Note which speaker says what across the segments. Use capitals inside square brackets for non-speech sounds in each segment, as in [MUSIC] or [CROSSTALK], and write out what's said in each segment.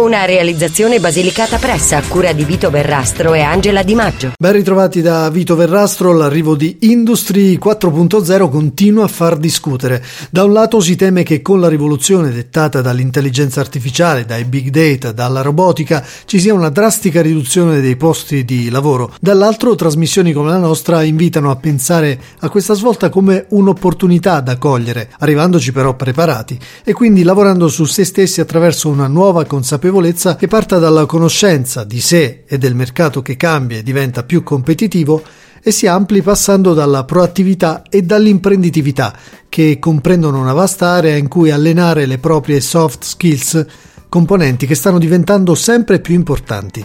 Speaker 1: Una realizzazione basilicata pressa a cura di Vito Verrastro e Angela Di Maggio.
Speaker 2: Ben ritrovati da Vito Verrastro, l'arrivo di Industry 4.0 continua a far discutere. Da un lato si teme che con la rivoluzione dettata dall'intelligenza artificiale, dai big data, dalla robotica, ci sia una drastica riduzione dei posti di lavoro. Dall'altro trasmissioni come la nostra invitano a pensare a questa svolta come un'opportunità da cogliere, arrivandoci però preparati e quindi lavorando su se stessi attraverso una nuova consapevolezza che parta dalla conoscenza di sé e del mercato che cambia e diventa più competitivo e si ampli passando dalla proattività e dall'imprenditività che comprendono una vasta area in cui allenare le proprie soft skills, componenti che stanno diventando sempre più importanti.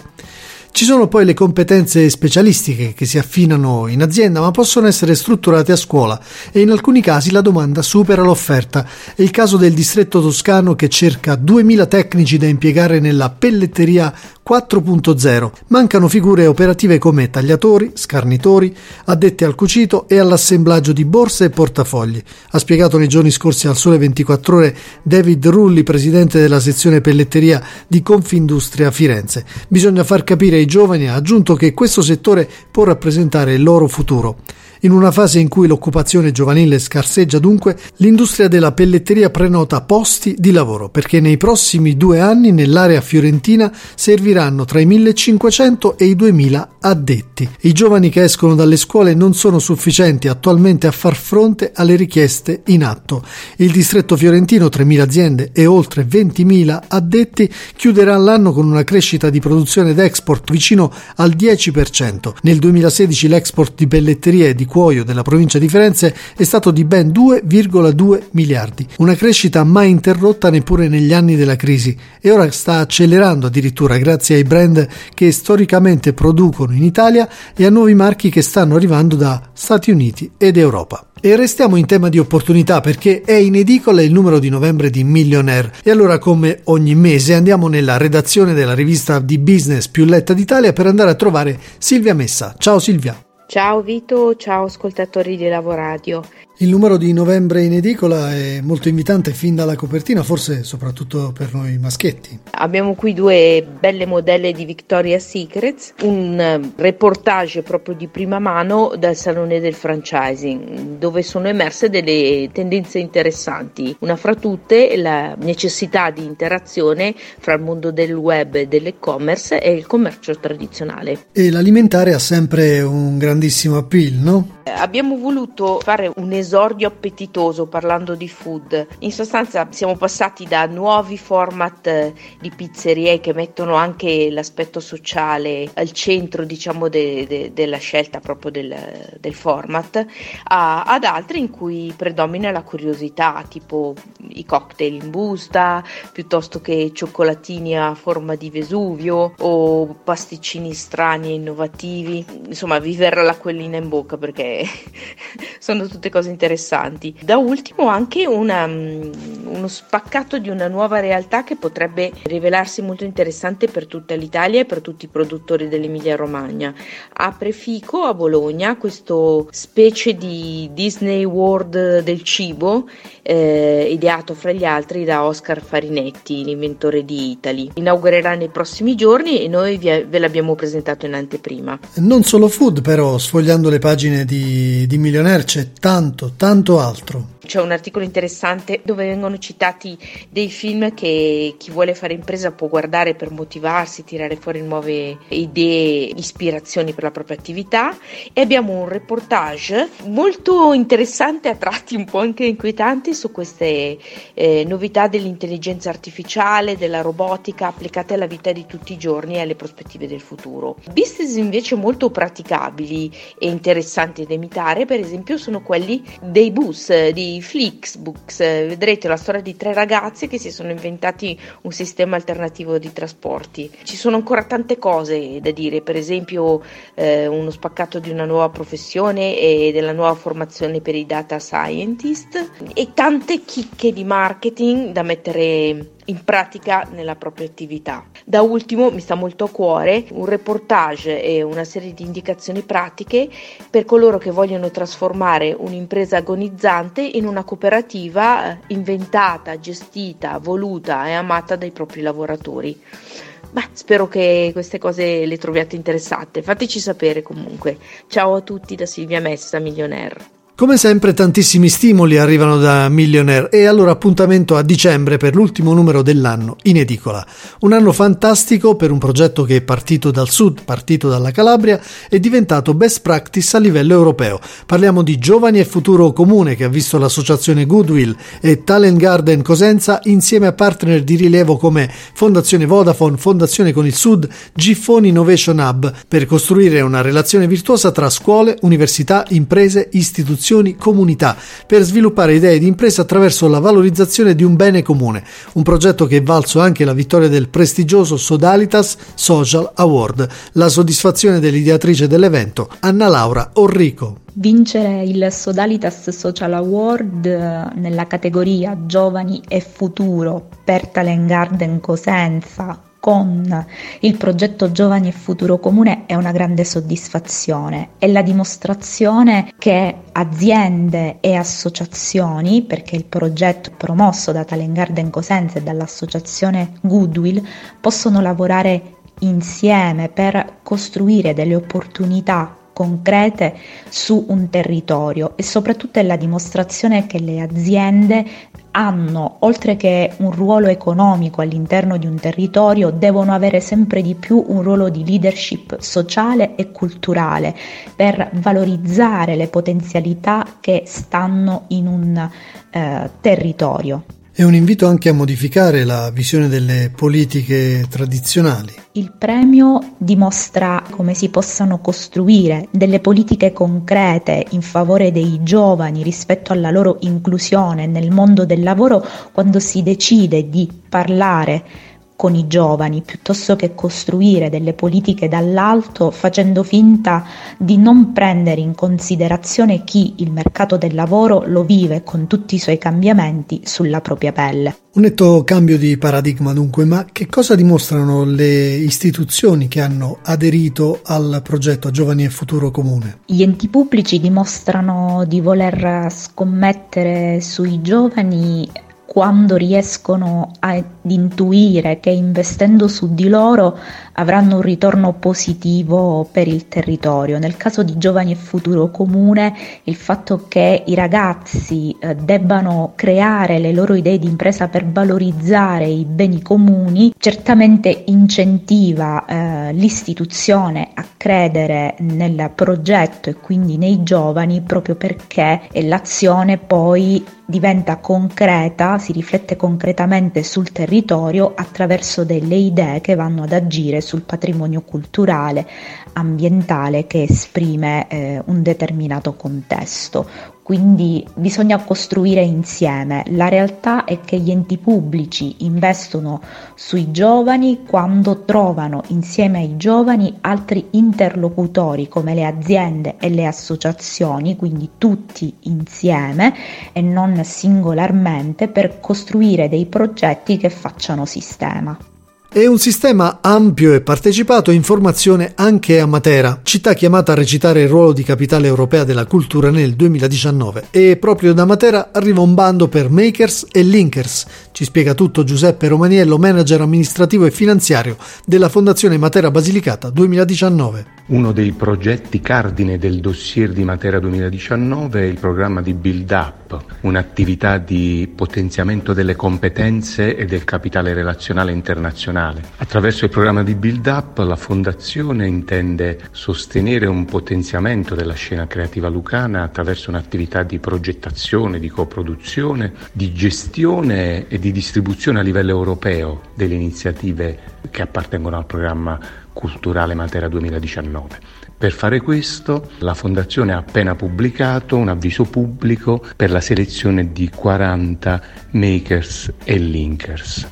Speaker 2: Ci sono poi le competenze specialistiche che si affinano in azienda ma possono essere strutturate a scuola e in alcuni casi la domanda supera l'offerta. È il caso del distretto toscano che cerca 2000 tecnici da impiegare nella pelletteria 4.0. Mancano figure operative come tagliatori, scarnitori, addetti al cucito e all'assemblaggio di borse e portafogli. Ha spiegato nei giorni scorsi al Sole 24 Ore David Rulli, presidente della sezione pelletteria di Confindustria Firenze. Bisogna far capire giovani, ha aggiunto che questo settore può rappresentare il loro futuro. In una fase in cui l'occupazione giovanile scarseggia dunque, l'industria della pelletteria prenota posti di lavoro perché nei prossimi due anni nell'area fiorentina serviranno tra i 1500 e i 2000 addetti. I giovani che escono dalle scuole non sono sufficienti attualmente a far fronte alle richieste in atto. Il distretto fiorentino, 3.000 aziende e oltre 20.000 addetti, chiuderà l'anno con una crescita di produzione ed export vicino al 10%. Nel 2016 l'export di pelletterie e di cuoio della provincia di Firenze è stato di ben 2,2 miliardi, una crescita mai interrotta neppure negli anni della crisi e ora sta accelerando addirittura grazie ai brand che storicamente producono in Italia e a nuovi marchi che stanno arrivando da Stati Uniti ed Europa. E restiamo in tema di opportunità perché è in edicola il numero di novembre di Millionaire e allora come ogni mese andiamo nella redazione della rivista di business più letta d'Italia per andare a trovare Silvia Messa. Ciao Silvia!
Speaker 3: Ciao Vito, ciao ascoltatori di Lavoradio.
Speaker 2: Il numero di novembre in edicola è molto invitante fin dalla copertina, forse soprattutto per noi maschietti.
Speaker 3: Abbiamo qui due belle modelle di Victoria's Secrets, un eh, reportage proprio di prima mano dal salone del franchising, dove sono emerse delle tendenze interessanti. Una fra tutte la necessità di interazione fra il mondo del web e dell'e-commerce e il commercio tradizionale.
Speaker 2: E l'alimentare ha sempre un grandissimo appeal, no?
Speaker 3: Abbiamo voluto fare un esordio appetitoso parlando di food. In sostanza siamo passati da nuovi format eh, di pizzerie che mettono anche l'aspetto sociale al centro diciamo de, de, della scelta proprio del, del format a, ad altri in cui predomina la curiosità tipo i cocktail in busta piuttosto che cioccolatini a forma di Vesuvio o pasticcini strani e innovativi insomma vi verrà l'acquolina in bocca perché [LAUGHS] sono tutte cose interessanti. Da ultimo anche una, mm, uno spaccato di una nuova realtà che potrebbe rivelarsi molto interessante per tutta l'Italia e per tutti i produttori dell'Emilia Romagna. A Prefico a Bologna questo specie di Disney World del cibo eh, ideato fra gli altri da Oscar Farinetti, l'inventore di Italy. Inaugurerà nei prossimi giorni e noi ve l'abbiamo presentato in anteprima.
Speaker 2: Non solo food però, sfogliando le pagine di di, Millionaire c'è tanto, tanto altro.
Speaker 3: C'è un articolo interessante dove vengono citati dei film che chi vuole fare impresa può guardare per motivarsi, tirare fuori nuove idee, ispirazioni per la propria attività e abbiamo un reportage molto interessante, a tratti un po' anche inquietanti su queste eh, novità dell'intelligenza artificiale, della robotica applicate alla vita di tutti i giorni e alle prospettive del futuro. Business invece molto praticabili e interessanti da imitare, per esempio, sono quelli dei bus di Flixbooks, vedrete la storia di tre ragazze che si sono inventati un sistema alternativo di trasporti. Ci sono ancora tante cose da dire, per esempio eh, uno spaccato di una nuova professione e della nuova formazione per i data scientist e tante chicche di marketing da mettere in pratica nella propria attività. Da ultimo mi sta molto a cuore un reportage e una serie di indicazioni pratiche per coloro che vogliono trasformare un'impresa agonizzante in una cooperativa eh, inventata, gestita, voluta e amata dai propri lavoratori. Beh, spero che queste cose le troviate interessanti. Fateci sapere comunque. Ciao a tutti da Silvia Messa, Millionaire.
Speaker 2: Come sempre tantissimi stimoli arrivano da Millionaire e allora appuntamento a dicembre per l'ultimo numero dell'anno in edicola. Un anno fantastico per un progetto che è partito dal sud, partito dalla Calabria e diventato best practice a livello europeo. Parliamo di Giovani e Futuro Comune che ha visto l'associazione Goodwill e Talent Garden Cosenza insieme a partner di rilievo come Fondazione Vodafone, Fondazione con il Sud, Giffoni Innovation Hub per costruire una relazione virtuosa tra scuole, università, imprese, istituzioni istituzioni, comunità, per sviluppare idee di impresa attraverso la valorizzazione di un bene comune, un progetto che è valso anche la vittoria del prestigioso Sodalitas Social Award, la soddisfazione dell'ideatrice dell'evento, Anna Laura Orrico.
Speaker 4: Vincere il Sodalitas Social Award eh, nella categoria Giovani e Futuro per Talent Garden Cosenza con il progetto Giovani e Futuro Comune è una grande soddisfazione. È la dimostrazione che aziende e associazioni, perché il progetto promosso da Talent Garden Cosenza e dall'associazione Goodwill, possono lavorare insieme per costruire delle opportunità concrete su un territorio e soprattutto è la dimostrazione che le aziende hanno, oltre che un ruolo economico all'interno di un territorio, devono avere sempre di più un ruolo di leadership sociale e culturale per valorizzare le potenzialità che stanno in un eh, territorio.
Speaker 2: È un invito anche a modificare la visione delle politiche tradizionali.
Speaker 4: Il premio dimostra come si possano costruire delle politiche concrete in favore dei giovani rispetto alla loro inclusione nel mondo del lavoro quando si decide di parlare con i giovani piuttosto che costruire delle politiche dall'alto facendo finta di non prendere in considerazione chi il mercato del lavoro lo vive con tutti i suoi cambiamenti sulla propria pelle.
Speaker 2: Un netto cambio di paradigma dunque, ma che cosa dimostrano le istituzioni che hanno aderito al progetto Giovani e Futuro Comune?
Speaker 4: Gli enti pubblici dimostrano di voler scommettere sui giovani quando riescono ad intuire che investendo su di loro avranno un ritorno positivo per il territorio. Nel caso di Giovani e Futuro Comune, il fatto che i ragazzi eh, debbano creare le loro idee di impresa per valorizzare i beni comuni certamente incentiva eh, l'istituzione a credere nel progetto e quindi nei giovani proprio perché l'azione poi diventa concreta, si riflette concretamente sul territorio attraverso delle idee che vanno ad agire sul patrimonio culturale, ambientale che esprime eh, un determinato contesto. Quindi bisogna costruire insieme. La realtà è che gli enti pubblici investono sui giovani quando trovano insieme ai giovani altri interlocutori come le aziende e le associazioni, quindi tutti insieme e non singolarmente per costruire dei progetti che facciano sistema.
Speaker 2: È un sistema ampio e partecipato in formazione anche a Matera, città chiamata a recitare il ruolo di capitale europea della cultura nel 2019. E proprio da Matera arriva un bando per makers e linkers. Ci spiega tutto Giuseppe Romaniello, manager amministrativo e finanziario della Fondazione Matera Basilicata 2019.
Speaker 5: Uno dei progetti cardine del dossier di Matera 2019 è il programma di Build Up, un'attività di potenziamento delle competenze e del capitale relazionale internazionale nazionale. Attraverso il programma di Build Up la Fondazione intende sostenere un potenziamento della scena creativa lucana attraverso un'attività di progettazione, di coproduzione, di gestione e di distribuzione a livello europeo delle iniziative che appartengono al programma culturale Matera 2019. Per fare questo la Fondazione ha appena pubblicato un avviso pubblico per la selezione di 40 makers e linkers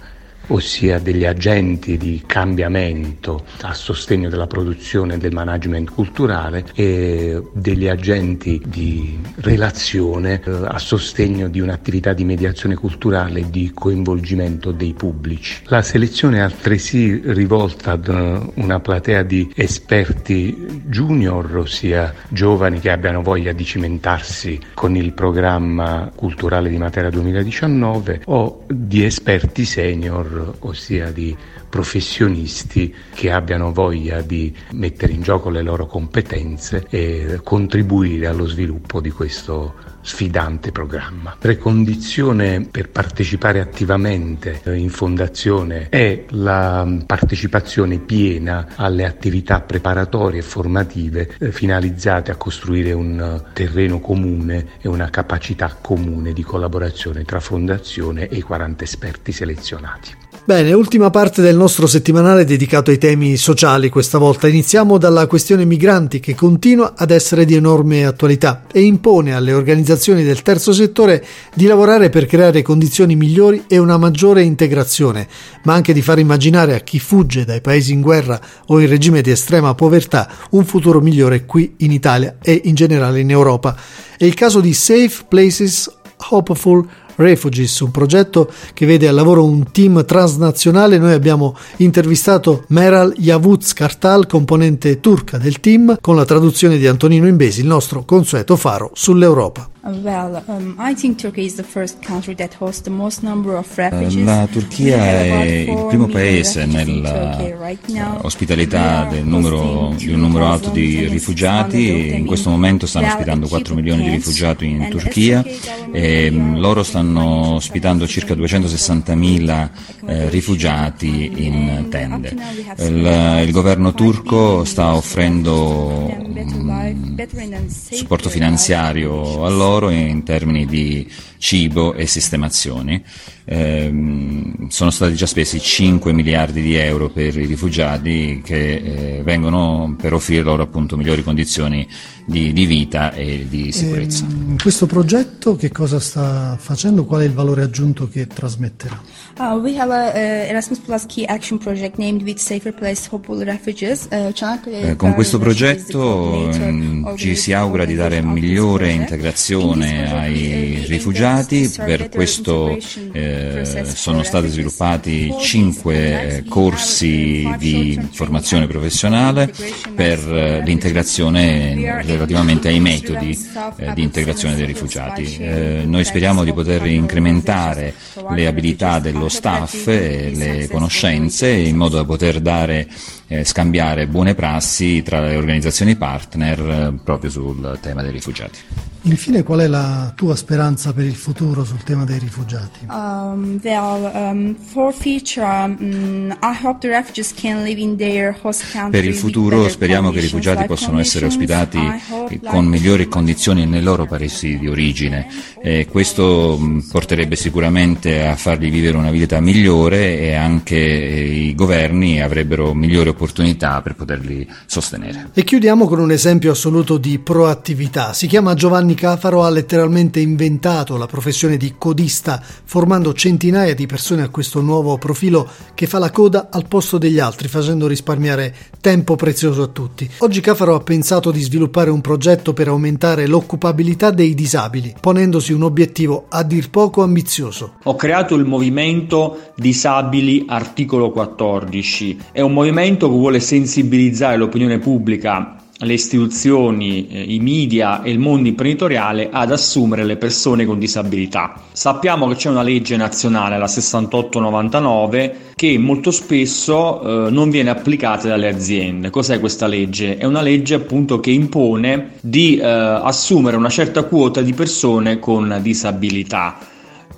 Speaker 5: ossia degli agenti di cambiamento a sostegno della produzione e del management culturale e degli agenti di relazione eh, a sostegno di un'attività di mediazione culturale e di coinvolgimento dei pubblici. La selezione è altresì rivolta ad eh, una platea di esperti junior, ossia giovani che abbiano voglia di cimentarsi con il programma culturale di Matera 2019 o di esperti senior ossia di professionisti che abbiano voglia di mettere in gioco le loro competenze e contribuire allo sviluppo di questo sfidante programma. Precondizione per partecipare attivamente in fondazione è la partecipazione piena alle attività preparatorie e formative eh, finalizzate a costruire un terreno comune e una capacità comune di collaborazione tra fondazione e i 40 esperti selezionati.
Speaker 2: Bene, ultima parte del nostro settimanale dedicato ai temi sociali questa volta. Iniziamo dalla questione migranti che continua ad essere di enorme attualità e impone alle organizzazioni del terzo settore di lavorare per creare condizioni migliori e una maggiore integrazione, ma anche di far immaginare a chi fugge dai paesi in guerra o in regime di estrema povertà un futuro migliore qui in Italia e in generale in Europa. È il caso di Safe Places Hopeful Refugees, un progetto che vede al lavoro un team transnazionale. Noi abbiamo intervistato Meral Yavuz Kartal, componente turca del team, con la traduzione di Antonino Imbesi, il nostro consueto faro sull'Europa.
Speaker 6: La
Speaker 7: Turchia è il primo paese nell'ospitalità di un numero alto di rifugiati. In questo momento stanno ospitando 4 milioni di rifugiati in Turchia. E mm, loro stanno ospitando circa 260.000 eh, rifugiati in tende. Il, il, governo turco sta offrendo um, supporto finanziario a loro loro in termini di cibo e sistemazioni. Eh, sono stati già spesi 5 miliardi di euro per i rifugiati che eh, vengono per offrire loro appunto migliori condizioni di, di vita e di sicurezza. E,
Speaker 2: ehm, questo progetto che cosa sta facendo? Qual è il valore aggiunto che trasmetterà?
Speaker 6: Uh, we have a uh, Erasmus Plus Key Action Project named with Safer Place Hopeful Refugees. Uh,
Speaker 7: eh, con questo progetto um, ci si augura di dare migliore integrazione ai rifugiati, per questo eh, sono stati sviluppati cinque eh, corsi di formazione professionale per eh, l'integrazione relativamente ai metodi eh, di integrazione dei rifugiati. Eh, noi speriamo di poter incrementare le abilità dello staff e le conoscenze in modo da poter dare eh, scambiare buone prassi tra le organizzazioni partner eh, proprio sul tema dei rifugiati.
Speaker 2: Infine, qual è la tua speranza per il futuro sul tema dei rifugiati?
Speaker 6: Um, well, um, future, um,
Speaker 7: per il futuro speriamo che i rifugiati possano essere ospitati con migliori condizioni nei loro paesi di origine. E questo mm, porterebbe sicuramente a fargli vivere una vita migliore e anche i governi avrebbero migliori opportunità per poterli sostenere.
Speaker 2: E chiudiamo con un esempio assoluto di proattività. Si chiama Giovanni Cafaro, ha letteralmente inventato la professione di codista, formando centinaia di persone a questo nuovo profilo che fa la coda al posto degli altri, facendo risparmiare tempo prezioso a tutti. Oggi Cafaro ha pensato di sviluppare un progetto per aumentare l'occupabilità dei disabili, ponendosi un obiettivo a dir poco ambizioso.
Speaker 8: Ho creato il movimento Disabili Articolo 14. È un movimento che vuole sensibilizzare l'opinione pubblica le istituzioni, eh, i media e il mondo imprenditoriale ad assumere le persone con disabilità. Sappiamo che c'è una legge nazionale, la 6899, che molto spesso eh, non viene applicata dalle aziende. Cos'è questa legge? È una legge appunto che impone di eh, assumere una certa quota di persone con disabilità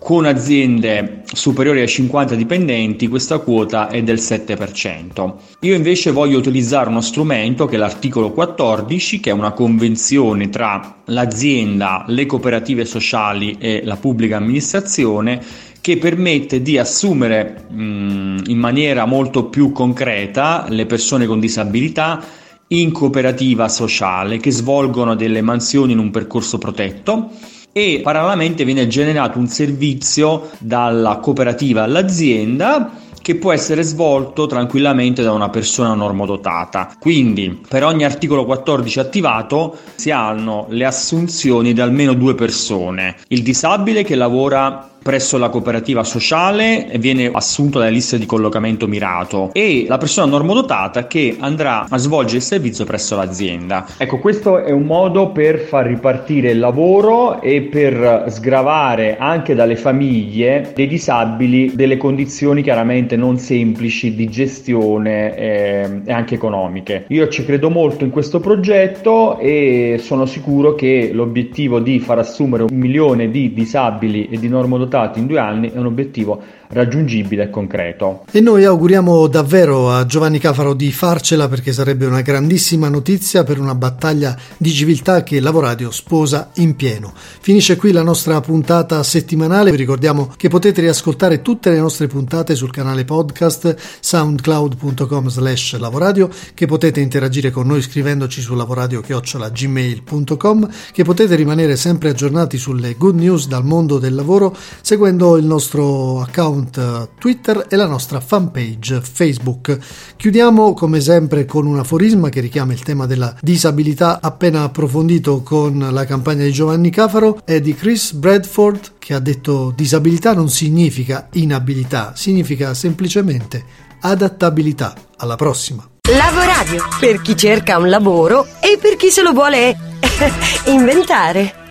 Speaker 8: con aziende superiori ai 50 dipendenti questa quota è del 7%. Io invece voglio utilizzare uno strumento che è l'articolo 14, che è una convenzione tra l'azienda, le cooperative sociali e la pubblica amministrazione che permette di assumere mh, in maniera molto più concreta le persone con disabilità in cooperativa sociale che svolgono delle mansioni in un percorso protetto e parallelamente viene generato un servizio dalla cooperativa all'azienda che può essere svolto tranquillamente da una persona normodotata. Quindi per ogni articolo 14 attivato si hanno le assunzioni di almeno due persone. Il disabile che lavora presso la cooperativa sociale viene assunto dalle liste di collocamento mirato e la persona normodotata che andrà a svolgere il servizio presso l'azienda. Ecco, questo è un modo per far ripartire il lavoro e per sgravare anche dalle famiglie dei disabili delle condizioni chiaramente non semplici di gestione eh, e anche economiche. Io ci credo molto in questo progetto e sono sicuro che l'obiettivo di far assumere un milione di disabili e di normodotati risultati in due anni è un obiettivo raggiungibile e concreto.
Speaker 2: E noi auguriamo davvero a Giovanni Cafaro di farcela perché sarebbe una grandissima notizia per una battaglia di civiltà che Lavoradio sposa in pieno. Finisce qui la nostra puntata settimanale, vi ricordiamo che potete riascoltare tutte le nostre puntate sul canale podcast soundcloud.com slash lavoradio, che potete interagire con noi scrivendoci su lavoradio-gmail.com, che potete rimanere sempre aggiornati sulle good news dal mondo del lavoro seguendo il nostro account eh, Twitter e la nostra fanpage Facebook. Chiudiamo come sempre con un aforisma che richiama il tema della disabilità appena approfondito con la campagna di Giovanni Cafaro è di Chris Bradford che ha detto disabilità non significa inabilità, significa semplicemente adattabilità. Alla prossima.
Speaker 1: Lavoradio per chi cerca un lavoro e per chi se lo vuole [LAUGHS] inventare.